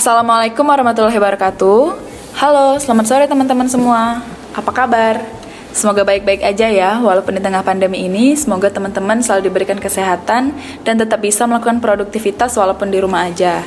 Assalamualaikum warahmatullahi wabarakatuh. Halo, selamat sore teman-teman semua. Apa kabar? Semoga baik-baik aja ya, walaupun di tengah pandemi ini, semoga teman-teman selalu diberikan kesehatan dan tetap bisa melakukan produktivitas walaupun di rumah aja.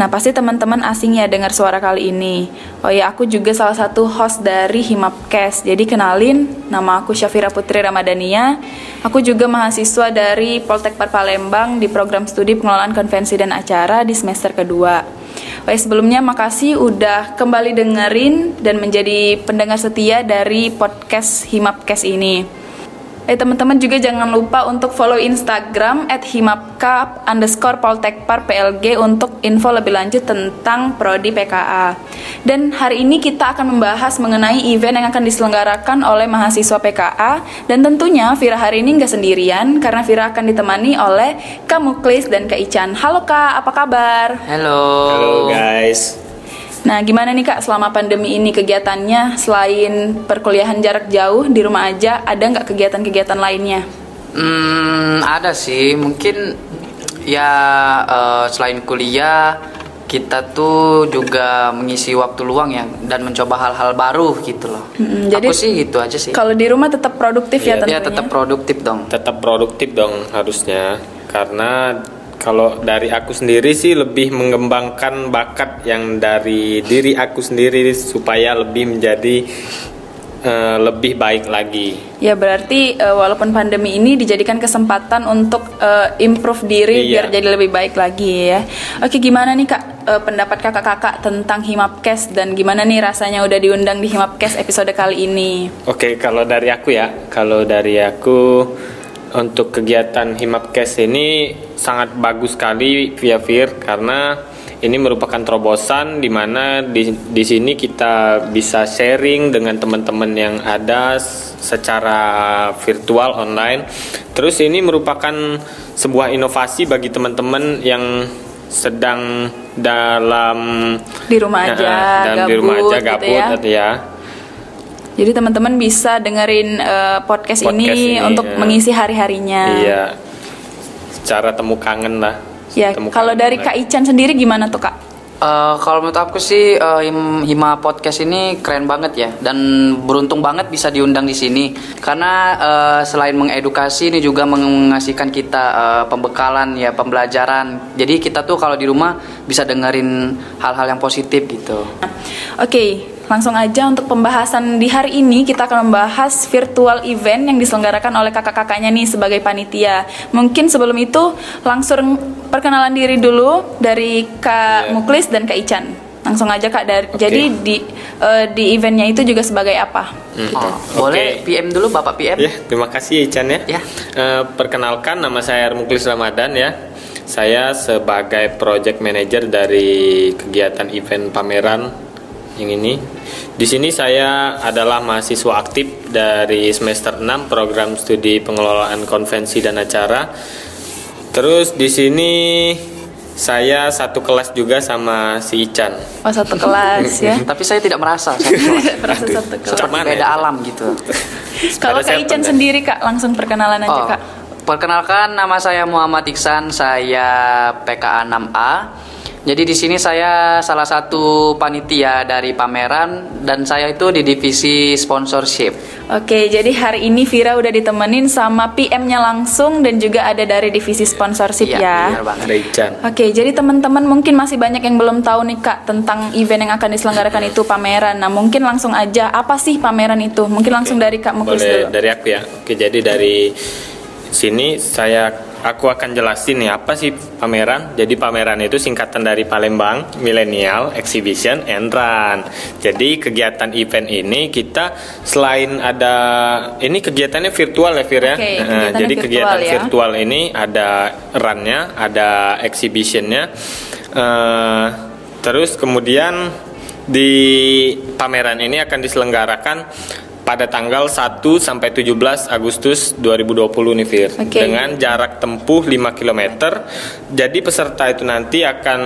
Nah, pasti teman-teman asing ya dengar suara kali ini. Oh ya, aku juga salah satu host dari Himapcast. Jadi kenalin, nama aku Syafira Putri Ramadania. Aku juga mahasiswa dari Poltek Palembang di program studi pengelolaan konvensi dan acara di semester kedua. Ya, sebelumnya makasih udah kembali dengerin dan menjadi pendengar setia dari podcast Himapcast ini. Eh teman-teman juga jangan lupa untuk follow Instagram at himapka underscore poltekpar PLG untuk info lebih lanjut tentang Prodi PKA. Dan hari ini kita akan membahas mengenai event yang akan diselenggarakan oleh mahasiswa PKA dan tentunya Vira hari ini nggak sendirian karena Vira akan ditemani oleh Kak Muklis dan Kak Ican. Halo Kak, apa kabar? Halo. Halo guys. Nah, gimana nih Kak selama pandemi ini kegiatannya selain perkuliahan jarak jauh di rumah aja, ada nggak kegiatan-kegiatan lainnya? Hmm, ada sih. Mungkin ya eh, selain kuliah kita tuh juga mengisi waktu luang ya dan mencoba hal-hal baru gitu loh. Mm, jadi Aku sih gitu aja sih. Kalau di rumah tetap produktif ya Iya, tentunya. Ya tetap produktif dong. Tetap produktif dong harusnya karena kalau dari aku sendiri sih lebih mengembangkan bakat yang dari diri aku sendiri supaya lebih menjadi eh, lebih baik lagi. Ya berarti eh, walaupun pandemi ini dijadikan kesempatan untuk eh, improve diri Iya. biar jadi lebih baik lagi ya. Oke gimana nih kak eh, pendapat kakak-kakak tentang Himapcast dan gimana nih rasanya udah diundang di Himapcast episode kali ini? Oke, kalau dari aku ya, kalau dari aku untuk kegiatan Himapcast ini sangat bagus sekali via Vir karena ini merupakan terobosan di mana di di sini kita bisa sharing dengan teman-teman yang ada secara virtual online. Terus ini merupakan sebuah inovasi bagi teman-teman yang sedang dalam Di rumah aja, dalam di rumah gabut aja gitu gabut ya. gitu ya. Jadi teman-teman bisa dengerin eh, podcast, Podcast ini, ini, untuk ya. mengisi hari-harinya. Iya. Secara temu kangen lah. Ya Temu kalau kangen dari lah. Kak Ican sendiri gimana tuh kak? Eh, kalau menurut aku sih Him- Hima Podcast ini keren banget ya dan beruntung banget bisa diundang di sini karena eh, selain mengedukasi ini juga mengasihkan kita eh, pembekalan ya pembelajaran. Jadi kita tuh kalau di rumah bisa dengerin hal-hal yang positif gitu. Oke, langsung aja untuk pembahasan di hari ini kita akan membahas virtual event yang diselenggarakan oleh kakak-kakaknya nih sebagai panitia. Mungkin sebelum itu langsung perkenalan diri dulu dari Kak Iya. Muklis dan Kak Ican. Langsung aja Kak dari jadi di eh, di eventnya itu juga sebagai apa? Gitu. Oh, boleh. PM dulu Bapak PM? Ya, terima kasih Ican ya. Ya. Eh, perkenalkan nama saya Muklis Ramadan ya. Saya sebagai project manager dari kegiatan event pameran yang ini. Di sini saya adalah mahasiswa aktif dari semester 6 program studi pengelolaan konvensi dan acara. Terus di sini saya satu kelas juga sama si Ican. Oh satu kelas ya. Tapi saya tidak merasa satu kelas. Merasa satu kelas. Seperti beda ya? alam gitu. Kalau Kak Ican pernah. sendiri Kak langsung perkenalan aja Oh, Kak. perkenalkan nama saya Muhammad Iksan, saya PKA 6A. Jadi di sini saya salah satu panitia dari pameran dan saya itu di divisi sponsorship. Oke, jadi hari ini Vira udah ditemenin sama PM-nya langsung dan juga ada dari divisi sponsorship Iya, ya. benar banget. Oke, jadi teman-teman mungkin masih banyak yang belum tahu nih Kak tentang event yang akan diselenggarakan itu pameran. Nah, mungkin langsung aja apa sih pameran itu? Mungkin langsung dari Kak Muklis Boleh dulu. dari aku ya. Oke, jadi dari sini saya aku akan jelasin nih apa sih pameran. Jadi pameran itu singkatan dari Palembang Millennial Exhibition and Run. Jadi kegiatan event ini kita selain ada ini kegiatannya virtual ya Fir ya. Oke, Nah, jadi virtual kegiatan ya. virtual ini ada runnya, ada exhibitionnya. Eh, terus kemudian di pameran ini akan diselenggarakan pada tanggal 1 sampai 17 Agustus 2020 nih Fir. Oke. Dengan jarak tempuh 5 km. Jadi peserta itu nanti akan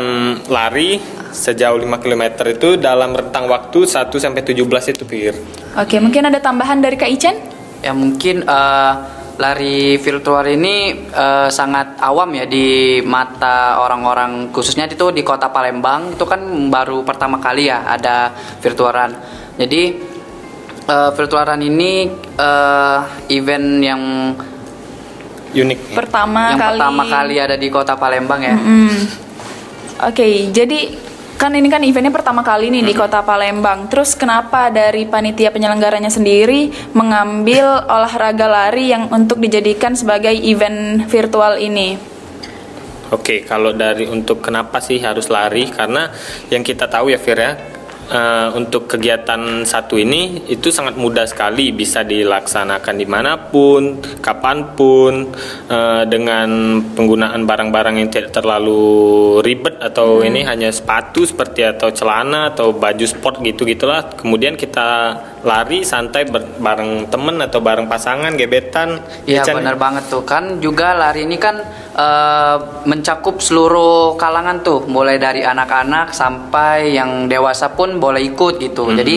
lari sejauh 5 km itu dalam rentang waktu 1 sampai 17 itu Fir. Oke, mungkin ada tambahan dari Kak Ican? Ya mungkin eh, lari virtual ini eh, sangat awam ya di mata orang-orang khususnya itu di kota Palembang itu kan baru pertama kali ya ada virtual run. Jadi eh, virtual run ini eh, event yang Unik. Pertama yang kali. pertama kali ada di kota Palembang ya. Hmm. Oke, jadi kan ini kan eventnya pertama kali nih di kota Palembang. Terus kenapa dari panitia penyelenggaranya sendiri mengambil olahraga lari yang untuk dijadikan sebagai event virtual ini? Oke, kalau dari untuk kenapa sih harus lari? Karena yang kita tahu ya Fir ya, eh, untuk kegiatan satu ini itu sangat mudah sekali bisa dilaksanakan di mana pun, kapan pun, eh, dengan penggunaan barang-barang yang tidak terlalu ribet atau ini hanya sepatu seperti atau celana atau baju sport gitu gitulah. Kemudian kita lari santai bareng temen atau bareng pasangan gebetan. Iya Ya, benar banget tuh kan juga lari ini kan eh, mencakup seluruh kalangan tuh mulai dari anak-anak sampai yang dewasa pun boleh ikut gitu. Hmm. Jadi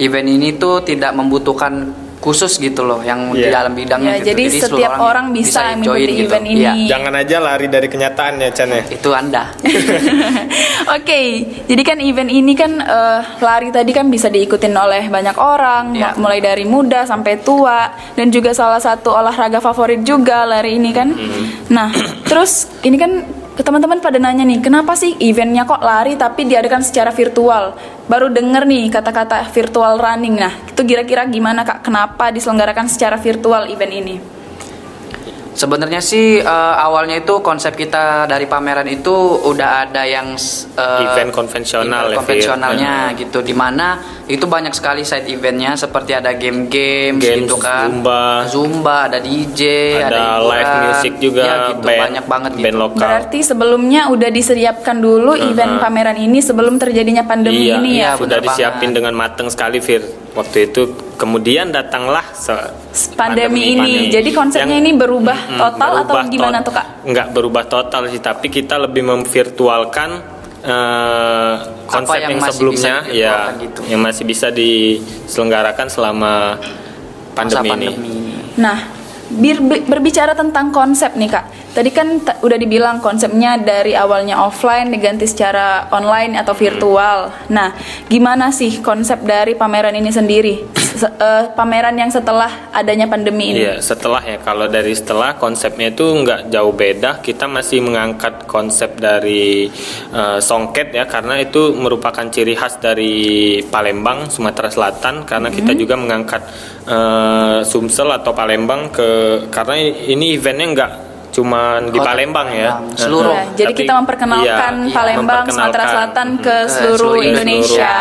event ini tuh tidak membutuhkan khusus gitu loh yang di Iya. dalam bidangnya Ya, gitu. jadi seluruh setiap orang bisa mengikuti join gitu. event ini. Iya, Jangan aja lari dari kenyataan ya Chan ya. itu Anda. Oke, jadi kan event ini kan eh, lari tadi kan bisa diikutin oleh banyak orang, Ya. mulai dari muda sampai tua, dan juga salah satu olahraga favorit juga lari ini kan. Nah, terus ini kan teman-teman pada nanya nih, kenapa sih eventnya kok lari tapi diadakan secara virtual? Baru denger nih kata-kata virtual running. Nah, itu kira-kira gimana kak? Kenapa diselenggarakan secara virtual event ini? Sebenarnya sih eh, awalnya itu konsep kita dari pameran itu udah ada yang eh, Event konvensional event ya, konvensionalnya gitu di mana itu banyak sekali side eventnya seperti ada game-game Games, gitu kan Zumba. Zumba, ada DJ Ada hiburan. live music juga, ya, gitu, band- banyak banget band gitu lokal. Berarti sebelumnya udah disiapkan dulu event pameran ini sebelum terjadinya pandemi iya, ini ya? iya, sudah disiapin banget. dengan mateng sekali Fir. Waktu itu kemudian datanglah se- pandemi ini. pandemi. Jadi konsepnya Yang- ini berubah Mm-mm, total atau berubah gimana tot- tuh kak? Enggak berubah total sih, tapi kita lebih memvirtualkan eh, konsep yang yang, sebelumnya ya gitu. yang masih bisa diselenggarakan selama Masa pandemi, ini. pandemi. Nah, bir- berbicara tentang konsep nih kak. Tadi kan t- udah dibilang konsepnya dari awalnya offline diganti secara online atau virtual. Nah, gimana sih konsep dari pameran ini sendiri? Se- eh, pameran yang setelah adanya pandemi ini. Iya, setelah ya. Kalau dari setelah konsepnya itu nggak jauh beda. Kita masih mengangkat konsep dari eh, songket ya, karena itu merupakan ciri khas dari Palembang, Sumatera Selatan. Karena kita juga mengangkat eh, Sumsel atau Palembang ke karena ini eventnya nggak cuman di Palembang ya. Palembang, seluruh. Iya, jadi Tapi- kita memperkenalkan iya, Palembang, Sumatera memperkenalkan. Selatan ke ke seluruh seluruh Indonesia.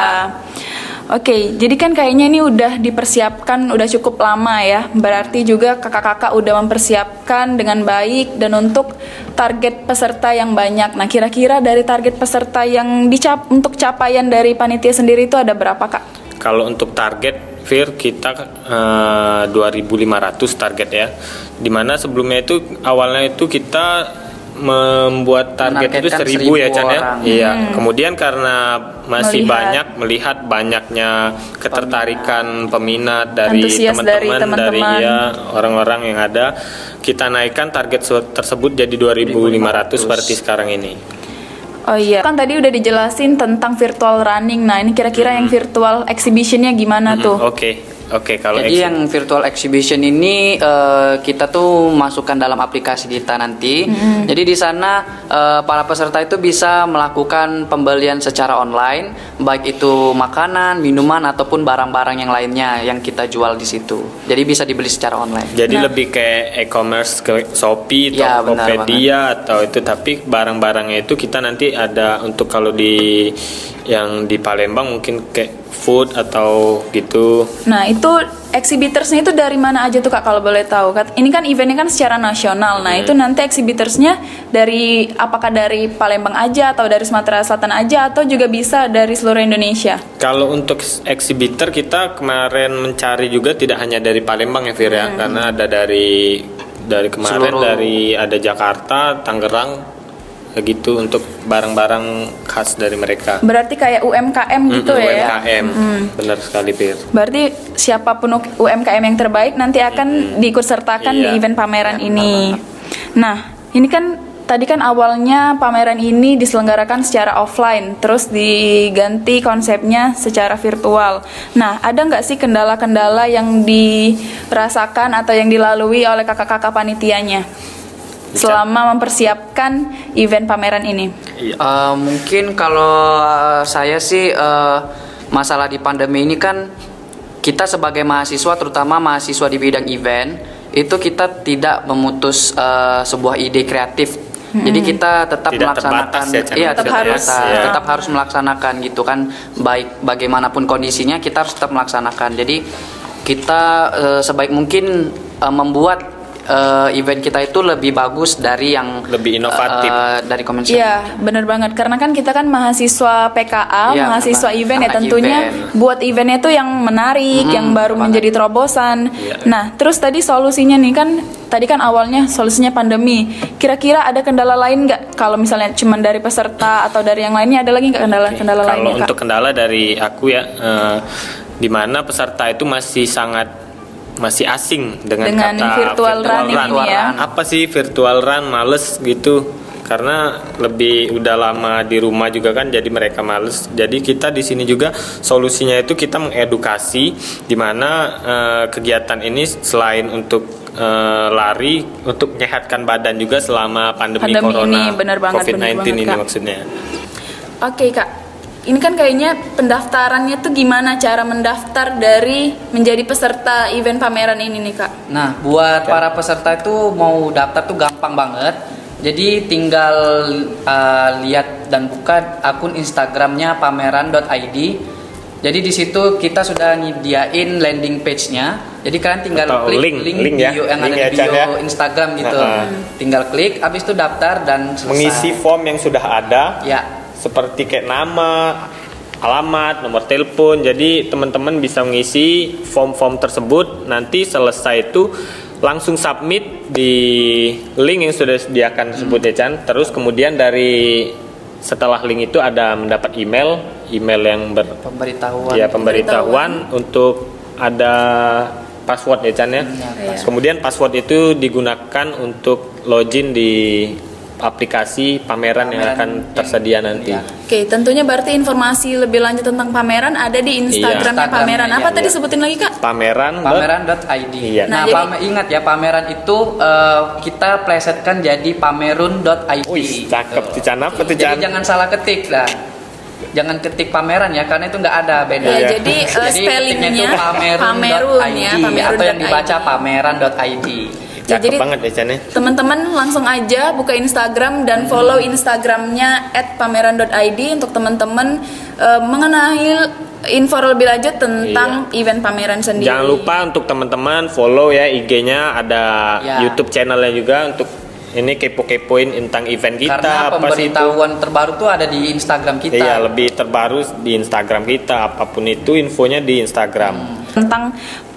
Oke, jadi kan kayaknya ini udah dipersiapkan udah cukup lama ya. Berarti juga kakak-kakak udah mempersiapkan dengan baik dan untuk target peserta yang banyak. Nah, kira-kira dari target peserta yang dicap untuk capaian dari panitia sendiri itu ada berapa, Kak? Kalau untuk target Fir kita eh, 2500 target ya. Di mana sebelumnya itu awalnya itu kita membuat target itu 1000 ya 1000 Chan ya. orang. Iya. Kemudian karena masih Melihat. banyak melihat banyaknya ketertarikan peminat dari teman-teman dari, ya orang-orang yang ada kita naikkan target tersebut jadi 2500 seperti sekarang ini. Oh iya, kan tadi udah dijelasin tentang virtual running. Nah, ini kira-kira yang virtual exhibitionnya gimana tuh? Oke. Oke, kalau Jadi yang virtual exhibition ini eh, kita tuh masukkan dalam aplikasi kita nanti. Jadi di sana eh, para peserta itu bisa melakukan pembelian secara online, baik itu makanan, minuman ataupun barang-barang yang lainnya yang kita jual di situ. Jadi bisa dibeli secara online. Jadi Nah. lebih kayak e-commerce ke Shopee, Ya, Tokopedia atau itu tapi barang-barangnya itu kita nanti ada untuk kalau di yang di Palembang mungkin kayak food atau gitu. Nah, itu exhibitorsnya itu dari mana aja tuh Kak kalau boleh tahu? Kat- Ini kan eventnya kan secara nasional. Nah, itu nanti exhibitorsnya dari apakah dari Palembang aja atau dari Sumatera Selatan aja atau juga bisa dari seluruh Indonesia? Kalau untuk exhibitor kita kemarin mencari juga tidak hanya dari Palembang ya Fir ya, karena ada dari dari kemarin Seluruh. dari ada Jakarta, Tangerang, begitu untuk barang-barang khas dari mereka. Berarti kayak UMKM gitu Mm, ya. UMKM, benar sekali Fir. Berarti siapa pun UMKM yang terbaik nanti akan diikut sertakan di Iya. event pameran ini. Nah, ini kan tadi kan awalnya pameran ini diselenggarakan secara offline, terus diganti konsepnya secara virtual. Nah, ada nggak sih kendala-kendala yang dirasakan atau yang dilalui oleh kakak-kakak panitianya selama mempersiapkan event pameran ini? Eh, mungkin kalau saya sih eh, masalah di pandemi ini kan kita sebagai mahasiswa terutama mahasiswa di bidang event itu kita tidak memutus eh, sebuah ide kreatif. Jadi kita tetap Tidak melaksanakan ya, iya Tetap harus. Iya. tetap harus melaksanakan gitu kan baik bagaimanapun kondisinya kita harus tetap melaksanakan. Jadi kita eh, sebaik mungkin eh, membuat eh, event kita itu lebih bagus dari yang Lebih inovatif. eh, dari konvensional. Iya, bener banget. Karena kan kita kan mahasiswa PKA, Iya, mahasiswa benar. event ya tentunya event. buat eventnya tuh yang menarik, Mhm, yang baru betul menjadi terobosan. Iya. Nah, terus tadi solusinya nih kan, tadi kan awalnya solusinya pandemi. Kira-kira ada kendala lain nggak? Kalau misalnya cuman dari peserta atau dari yang lainnya ada lagi nggak kendala-kendala Kalau lainnya kak? untuk kendala dari aku ya, eh, di mana peserta itu masih sangat masih asing dengan, Dengan kata virtual run ini ya. Apa sih virtual run? Males gitu. Karena lebih udah lama di rumah juga kan, jadi mereka males. Jadi kita di sini juga solusinya itu kita mengedukasi, di mana eh, kegiatan ini selain untuk eh, lari, untuk menyehatkan badan juga selama pandemi, Pandemi corona, ini, benar banget, COVID-19 benar banget, ini Kak. maksudnya. Oke kak, ini kan kayaknya pendaftarannya tuh gimana cara mendaftar dari menjadi peserta event pameran ini nih kak? Nah, buat para peserta itu mau daftar tuh gampang banget. Jadi tinggal uh, lihat dan buka akun Instagramnya pameran.id. Jadi di situ kita sudah nyediain landing page-nya. Jadi kalian tinggal Atau klik link, link, link ya, bio yang link ada ya, di Chan, bio ya. Instagram gitu. Nah, Tinggal klik, habis itu daftar dan selesai. mengisi form yang sudah ada Ya, seperti kayak nama, alamat, nomor telepon. Jadi teman-teman bisa mengisi form-form tersebut. Nanti selesai itu langsung submit di link yang sudah disediakan tersebut ya Chan. Terus kemudian dari setelah link itu ada mendapat email, email yang ber pemberitahuan. ya pemberitahuan untuk ada password ya Chan ya. Iya. Kemudian password itu digunakan untuk login di aplikasi pameran, yang Pameran akan yang- tersedia nanti. iya. Oke, tentunya berarti informasi lebih lanjut tentang pameran ada di Instagramnya Instagramnya, pameran. Apa iya, tadi iya. sebutin lagi kak? Pameran, pameran.id. Iya. Nah, Nah, jadi- pame- ingat ya pameran itu eh, kita plesetkan jadi pamerun.id. Wih, cakep tuh Jadi jangan salah ketik lah. Jangan ketik pameran ya karena itu nggak ada beda. Ya, Iya. jadi, ketiknya spellingnya itu pamerun.id pamerun ya, atau yang dibaca pameran.id. Ya, Cakep jadi- banget ya ya. Teman-teman langsung aja buka Instagram dan follow Instagramnya @pameran.id untuk teman-teman eh, mengenai info lebih lanjut tentang event pameran sendiri. Jangan lupa untuk teman-teman follow ya IG-nya ada Ya. YouTube channelnya juga untuk ini kepo-kepoin tentang event kita Karena apa sih itu. pemberitahuan terbaru tuh ada di Instagram kita. Iya, lebih terbaru di Instagram kita. Apa pun itu infonya di Instagram. tentang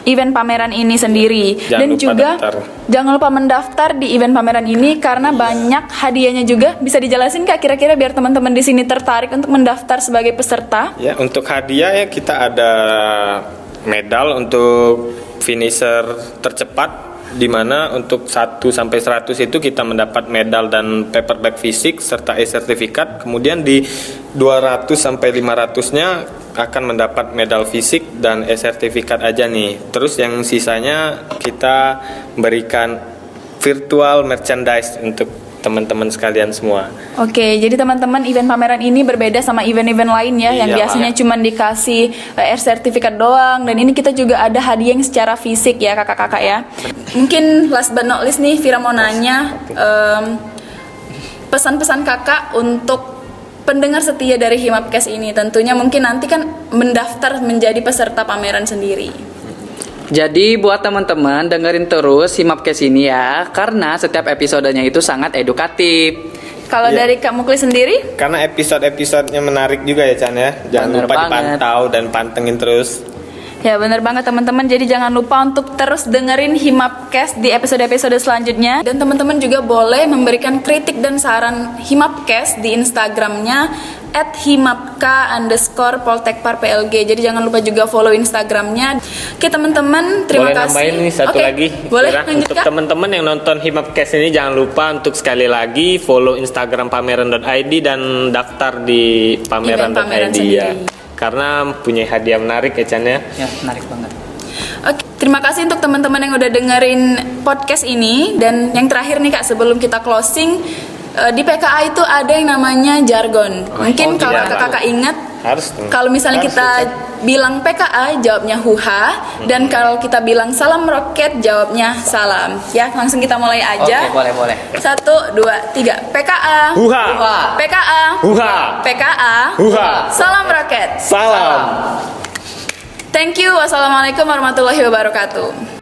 event pameran ini sendiri Jangan dan juga daftar. jangan lupa mendaftar di event pameran ini karena banyak hadiahnya juga bisa dijelasin kak kira-kira biar teman-teman di sini tertarik untuk mendaftar sebagai peserta Ya, untuk hadiah ya kita ada medal untuk finisher tercepat di mana untuk 1 sampai 100 itu kita mendapat medal dan paperback fisik serta e-sertifikat. Kemudian di 200 sampai 500-nya akan mendapat medal fisik dan e-sertifikat aja nih. Terus yang sisanya kita berikan virtual merchandise untuk teman-teman sekalian semua. Oke, jadi teman-teman event pameran ini berbeda sama event-event lain ya, yang Iya, biasanya cuma dikasih air sertifikat doang, dan ini kita juga ada hadiah yang secara fisik ya kakak-kakak ya. Mungkin last but not least nih, Vira mau nanya em, pesan-pesan kakak untuk pendengar setia dari Himapkes ini. Tentunya mungkin nanti kan mendaftar menjadi peserta pameran sendiri. Jadi buat teman-teman dengerin terus Himapkes ini ya karena setiap episodenya itu sangat edukatif. Kalau Iya. dari Kak Mukli sendiri, Karena episode-episodenya menarik juga ya Chan ya. Jangan Bener lupa banget. dipantau dan pantengin terus. Ya bener banget teman-teman. Jadi jangan lupa untuk terus dengerin Himapcast di episode-episode selanjutnya. Dan teman-teman juga boleh memberikan kritik dan saran Himapcast di Instagramnya at himapka underscore poltekpar PLG. Jadi jangan lupa juga follow Instagramnya. Oke teman-teman, terima boleh kasih. nambahin nih satu Oke, lagi. Boleh Kira. lanjut Untuk teman-teman yang nonton Himapcast ini jangan lupa untuk sekali lagi follow Instagram pameran.id dan daftar di pameran pameran.id ya. Karena punya hadiah menarik ya Chan ya. Ya, menarik banget. Oke, terima kasih untuk teman-teman yang udah dengerin podcast ini dan yang terakhir nih Kak sebelum kita closing eh, di PKA itu ada yang namanya jargon. Mungkin oh, kalau iya. kakak ingat Harus dong. kalau misalnya Harus, kita bilang PKA jawabnya huha dan kalau kita bilang salam roket jawabnya salam. Ya, langsung kita mulai aja. Oke, boleh, boleh. Satu, dua, tiga. PKA. Huha. PKA. Huha. PKA. Huha. Salam roket. Salam. Thank you. Wassalamualaikum warahmatullahi wabarakatuh.